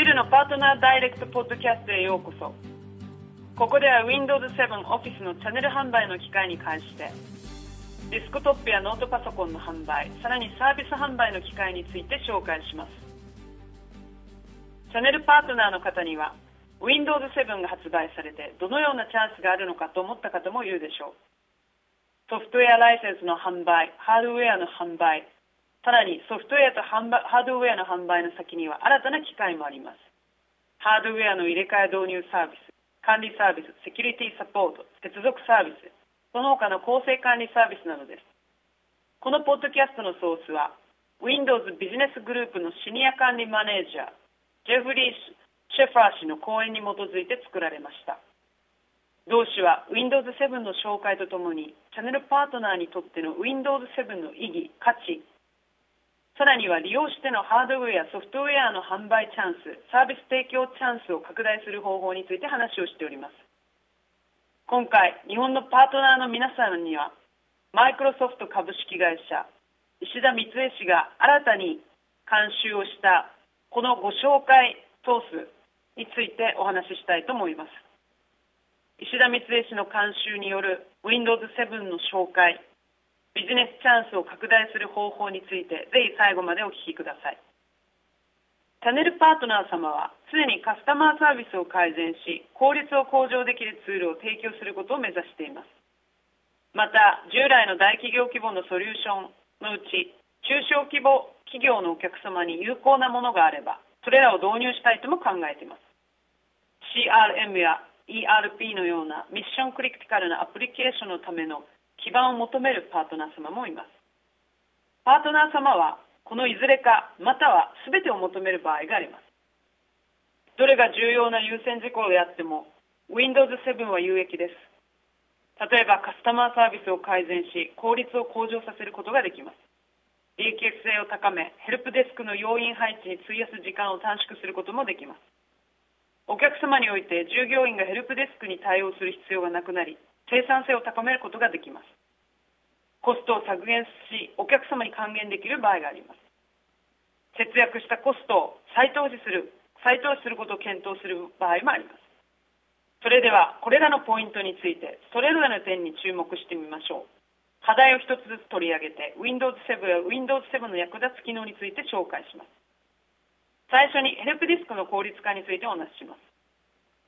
デルのパートナーダイレクトポッドキャストへようこそ。ここでは Windows 7 Office のチャンネル販売の機会に関してディスクトップやノートパソコンの販売さらにサービス販売の機会について紹介します。チャンネルパートナーの方には Windows 7が発売されてどのようなチャンスがあるのかと思った方もいるでしょう。ソフトウェアライセンスの販売ハードウェアの販売さらにソフトウェアとハードウェアの販売の先には新たな機会もあります。ハードウェアの入れ替え導入サービス管理サービスセキュリティサポート接続サービスその他の構成管理サービスなどです。このポッドキャストのソースは Windows ビジネスグループのシニア管理マネージャージェフリーシェファー氏の講演に基づいて作られました。同氏は Windows 7の紹介とともにチャンネルパートナーにとっての Windows 7の意義価値さらには利用してのハードウェアソフトウェアの販売チャンスサービス提供チャンスを拡大する方法について話をしております。今回日本のパートナーの皆さんにはマイクロソフト株式会社石田光恵氏が新たに監修をしたこのご紹介ソースについてお話ししたいと思います。石田光恵氏の監修による Windows 7の紹介ビジネスチャンスを拡大する方法についてぜひ最後までお聞きください。チャンネルパートナー様は常にカスタマーサービスを改善し効率を向上できるツールを提供することを目指しています。また従来の大企業規模のソリューションのうち中小規模企業のお客様に有効なものがあればそれらを導入したいとも考えています。CRM や ERP のようなミッションクリティカルなアプリケーションのための基盤を求めるパートナー様もいます。パートナー様はこのいずれかまたは全てを求める場合があります。どれが重要な優先事項であっても Windows 7は有益です。例えばカスタマーサービスを改善し効率を向上させることができます。利益性を高めヘルプデスクの要員配置に費やす時間を短縮することもできます。お客様において従業員がヘルプデスクに対応する必要がなくなり生産性を高めることができます。コストを削減しお客様に還元できる場合があります。節約したコストを再投資する再投資することを検討する場合もあります。それではこれらのポイントについてそれぞれの点に注目してみましょう。課題を一つずつ取り上げて Windows 7や Windows 7の役立つ機能について紹介します。最初にヘルプディスクの効率化についてお話しします。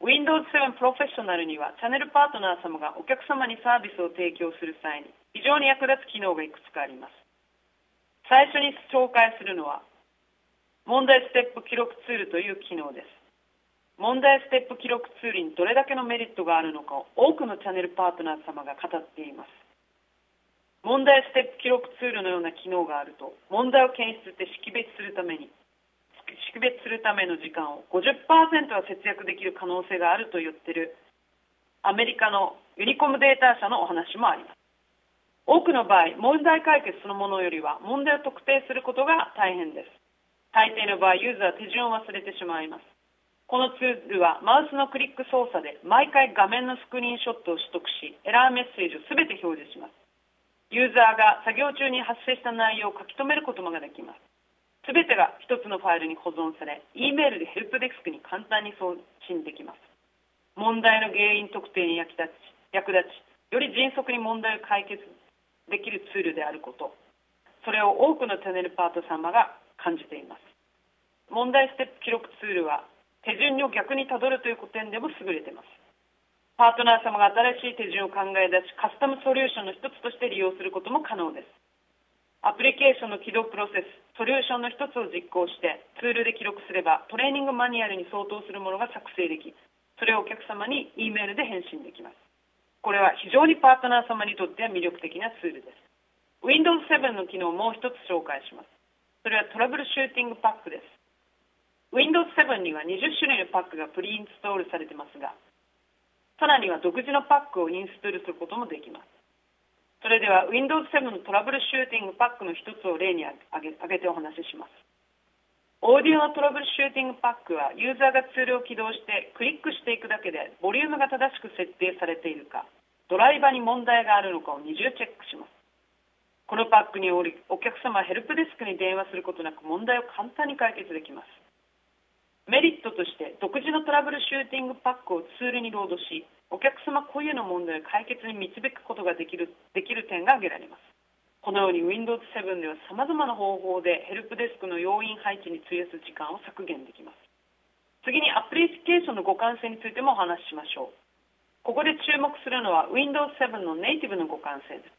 Windows 7 Professional にはチャンネルパートナー様がお客様にサービスを提供する際に非常に役立つ機能がいくつかあります。最初に紹介するのは問題ステップ記録ツールという機能です。問題ステップ記録ツールにどれだけのメリットがあるのかを多くのチャンネルパートナー様が語っています。問題ステップ記録ツールのような機能があると問題を検出して識別するために識別するための時間を50%は節約できる可能性があると言ってるアメリカのユニコムデータ社のお話もあります。多くの場合問題解決そのものよりは問題を特定することが大変です。大抵の場合ユーザーは手順を忘れてしまいます。このツールはマウスのクリック操作で毎回画面のスクリーンショットを取得しエラーメッセージを全て表示します。ユーザーが作業中に発生した内容を書き留めることができます。すべてが一つのファイルに保存され、E メールでヘルプデスクに簡単に送信できます。問題の原因特定に役立ち、役立ち、より迅速に問題を解決できるツールであること、それを多くのチャンネルパート様が感じています。問題ステップ記録ツールは、手順を逆にたどるという点でも優れています。パートナー様が新しい手順を考え出し、カスタムソリューションの一つとして利用することも可能です。アプリケーションの起動プロセス、ソリューションの一つを実行して、ツールで記録すれば、トレーニングマニュアルに相当するものが作成でき、それをお客様に E メールで返信できます。これは非常にパートナー様にとっては魅力的なツールです。Windows 7の機能をもう一つ紹介します。それはトラブルシューティングパックです。Windows 7には20種類のパックがプリインストールされてますが、さらには独自のパックをインストールすることもできます。それでは Windows 7のトラブルシューティングパックの一つを例に挙げ挙げてお話しします。オーディオのトラブルシューティングパックはユーザーがツールを起動してクリックしていくだけでボリュームが正しく設定されているかドライバーに問題があるのかを二重チェックしますこのパックによりお客様はヘルプデスクに電話することなく問題を簡単に解決できますメリットとして独自のトラブルシューティングパックをツールにロードしお客様固有の問題を解決に導くことができるできる点が挙げられます。このように Windows 7では様々な方法でヘルプデスクの要員配置に費やす時間を削減できます。次にアプリケーションの互換性についてもお話ししましょう。ここで注目するのは Windows 7のネイティブの互換性です。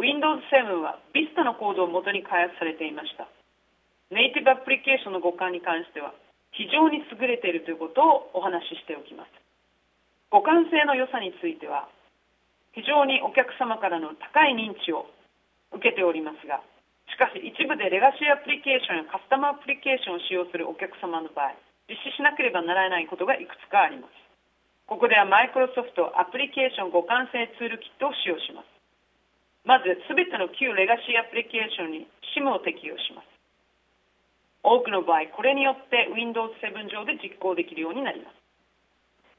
Windows 7は Vista のコードを元に開発されていました。ネイティブアプリケーションの互換に関しては非常に優れているということをお話ししておきます。互換性の良さについては非常にお客様からの高い認知を受けておりますがしかし一部でレガシーアプリケーションやカスタマーアプリケーションを使用するお客様の場合実施しなければならないことがいくつかあります。ここではマイクロソフトアプリケーション互換性ツールキットを使用します。まず全ての旧レガシーアプリケーションに SIM を適用します。多くの場合これによって Windows 7上で実行できるようになります。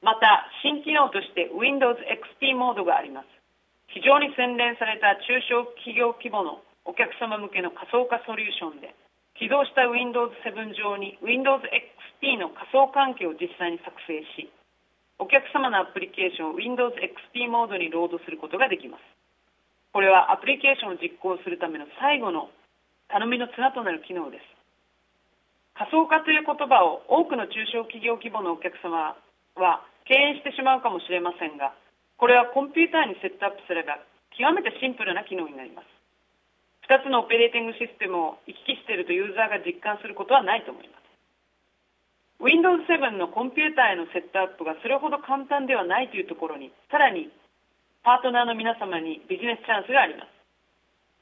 また新機能として Windows XP モードがあります。非常に洗練された中小企業規模のお客様向けの仮想化ソリューションで起動した Windows 7上に Windows XP の仮想環境を実際に作成しお客様のアプリケーションを Windows XP モードにロードすることができます。これはアプリケーションを実行するための最後の頼みの綱となる機能です。仮想化という言葉を多くの中小企業規模のお客様は敬遠してしまうかもしれませんがこれはコンピューターにセットアップすれば極めてシンプルな機能になります。2つのオペレーティングシステムを行き来しているとユーザーが実感することはないと思います。Windows 7のコンピューターへのセットアップがそれほど簡単ではないというところにさらにパートナーの皆様にビジネスチャンスがあります。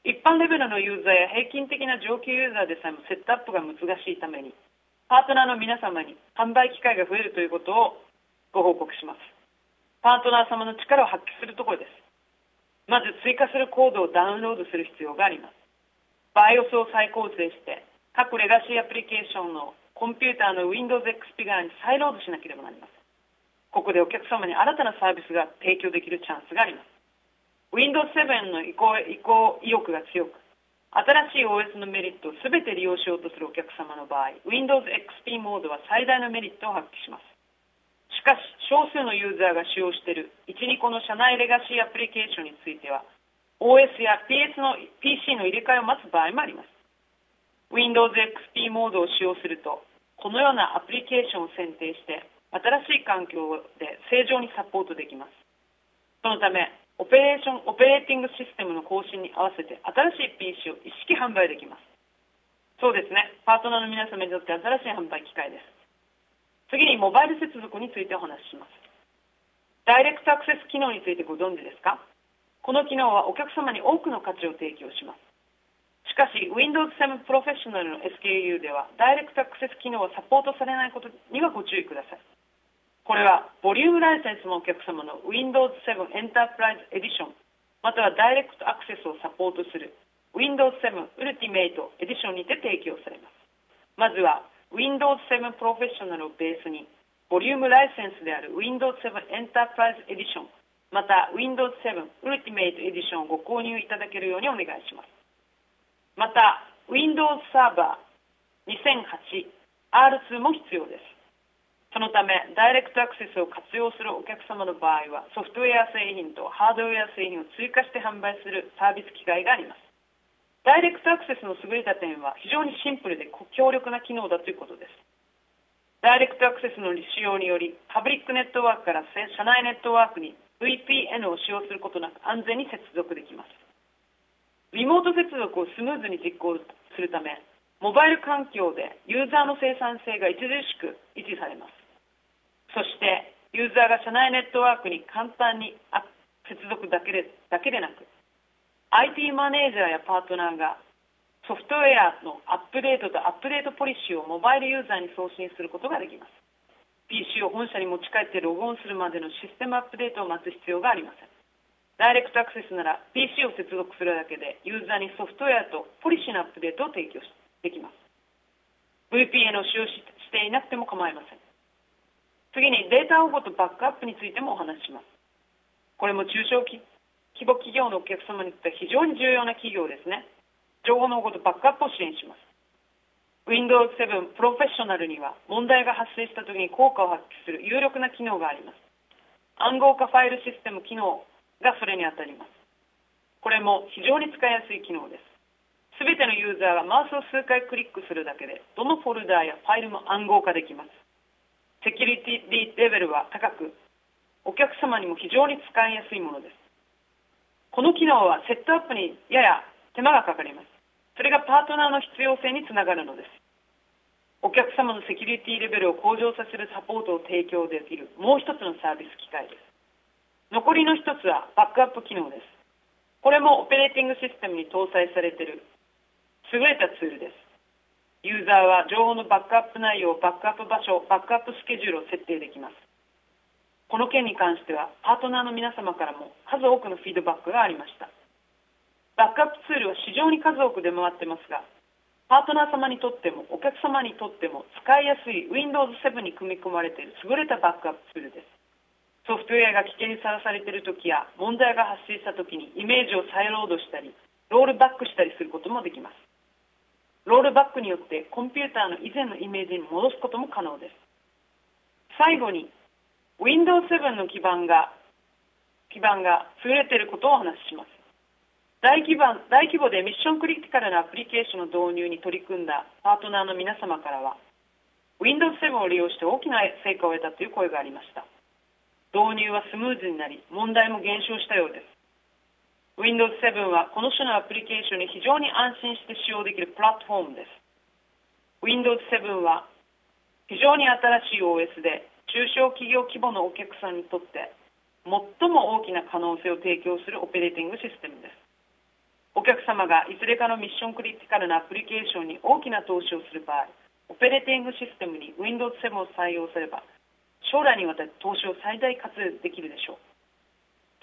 一般レベルのユーザーや平均的な上級ユーザーでさえもセットアップが難しいためにパートナーの皆様に販売機会が増えるということをご報告します。パートナー様の力を発揮するところです。まず追加するコードをダウンロードする必要があります。BIOS を再構成して各レガシーアプリケーションのコンピューターの Windows XP 側に再ロードしなければなりませんここでお客様に新たなサービスが提供できるチャンスがあります。Windows 7の移行移行意欲が強く新しい OS のメリットを全て利用しようとするお客様の場合 Windows XP モードは最大のメリットを発揮します。しかし少数のユーザーが使用している。12個の社内レガシーアプリケーションについては OS や PS の PC の入れ替えを待つ場合もあります。Windows XP モードを使用するとこのようなアプリケーションを選定して新しい環境で正常にサポートできます。そのためオペレーションオペレーティングシステムの更新に合わせて新しい PC を一式販売できます。そうですね。パートナーの皆様にとって新しい販売機会です。次にモバイル接続についてお話しします。ダイレクトアクセス機能についてご存知ですか？この機能はお客様に多くの価値を提供します。しかし Windows 7 Professional の SKU ではダイレクトアクセス機能はサポートされないことにはご注意ください。これはボリュームライセンスのお客様の Windows 7 Enterprise Edition またはダイレクトアクセスをサポートする Windows 7 Ultimate Edition にて提供されます。まずは Windows 7 Professional をベースにボリュームライセンスである Windows 7 Enterprise Edition また Windows 7 Ultimate Edition をご購入いただけるようにお願いします。また Windows Server 2008 R2 も必要です。そのためダイレクトアクセスを活用するお客様の場合はソフトウェア製品とハードウェア製品を追加して販売するサービス機会があります。ダイレクトアクセスの優れた点は非常にシンプルで強力な機能だということです。ダイレクトアクセスの使用によりパブリックネットワークから社内ネットワークに VPN を使用することなく安全に接続できます。リモート接続をスムーズに実行するためモバイル環境でユーザーの生産性が著しく維持されます。そしてユーザーが社内ネットワークに簡単に接続だけでだけでなく IT マネージャーやパートナーがソフトウェアのアップデートとアップデートポリシーをモバイルユーザーに送信することができます。PC を本社に持ち帰ってログオンするまでのシステムアップデートを待つ必要がありません。ダイレクトアクセスなら PC を接続するだけでユーザーにソフトウェアとポリシーのアップデートを提供できます。VPN を使用していなくても構いません。次にデータ保護とバックアップについてもお話しします。これも中小規模企業のお客様にとっては非常に重要な企業ですね。情報の保護とバックアップを支援します。Windows 7プロフェッショナルには問題が発生した時に効果を発揮する有力な機能があります。暗号化ファイルシステム機能がそれにあたります。これも非常に使いやすい機能です。すべてのユーザーがマウスを数回クリックするだけでどのフォルダーやファイルも暗号化できます。セキュリティレベルは高くお客様にも非常に使いやすいものです。この機能はセットアップにやや手間がかかります。それがパートナーの必要性につながるのです。お客様のセキュリティレベルを向上させるサポートを提供できるもう一つのサービス機会です。残りの一つはバックアップ機能です。これもオペレーティングシステムに搭載されている優れたツールです。ユーザーは情報のバックアップ内容バックアップ場所バックアップスケジュールを設定できます。この件に関してはパートナーの皆様からも数多くのフィードバックがありました。バックアップツールは非常に数多く出回ってますがパートナー様にとってもお客様にとっても使いやすい Windows 7に組み込まれている優れたバックアップツールです。ソフトウェアが危険にさらされている時や問題が発生した時にイメージを再ロードしたりロールバックしたりすることもできます。ロールバックによってコンピューターの以前のイメージに戻すことも可能です。最後に Windows 7の基盤が基盤が優れていることをお話しします。大規模大規模でミッションクリティカルなアプリケーションの導入に取り組んだパートナーの皆様からは Windows 7を利用して大きな成果を得たという声がありました。導入はスムーズになり問題も減少したようです。Windows 7はこの種のアプリケーションに非常に安心して使用できるプラットフォームです。Windows 7は非常に新しい OS で中小企業規模のお客さんにとって最も大きな可能性を提供するオペレーティングシステムですお客様がいずれかのミッションクリティカルなアプリケーションに大きな投資をする場合オペレーティングシステムに Windows 7を採用すれば将来にわたって投資を最大活用できるでしょう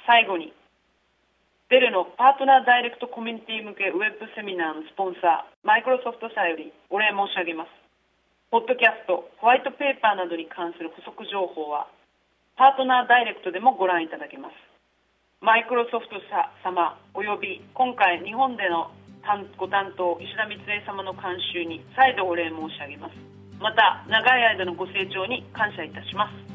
最後にデルのパートナーダイレクトコミュニティ向けウェブセミナーのスポンサー、マイクロソフト社よりお礼申し上げます。ポッドキャスト、ホワイトペーパーなどに関する補足情報は、パートナーダイレクトでもご覧いただけます。マイクロソフト社様および今回日本でのご担当石田光恵様の監修に再度お礼申し上げます。また長い間のご清聴に感謝いたします。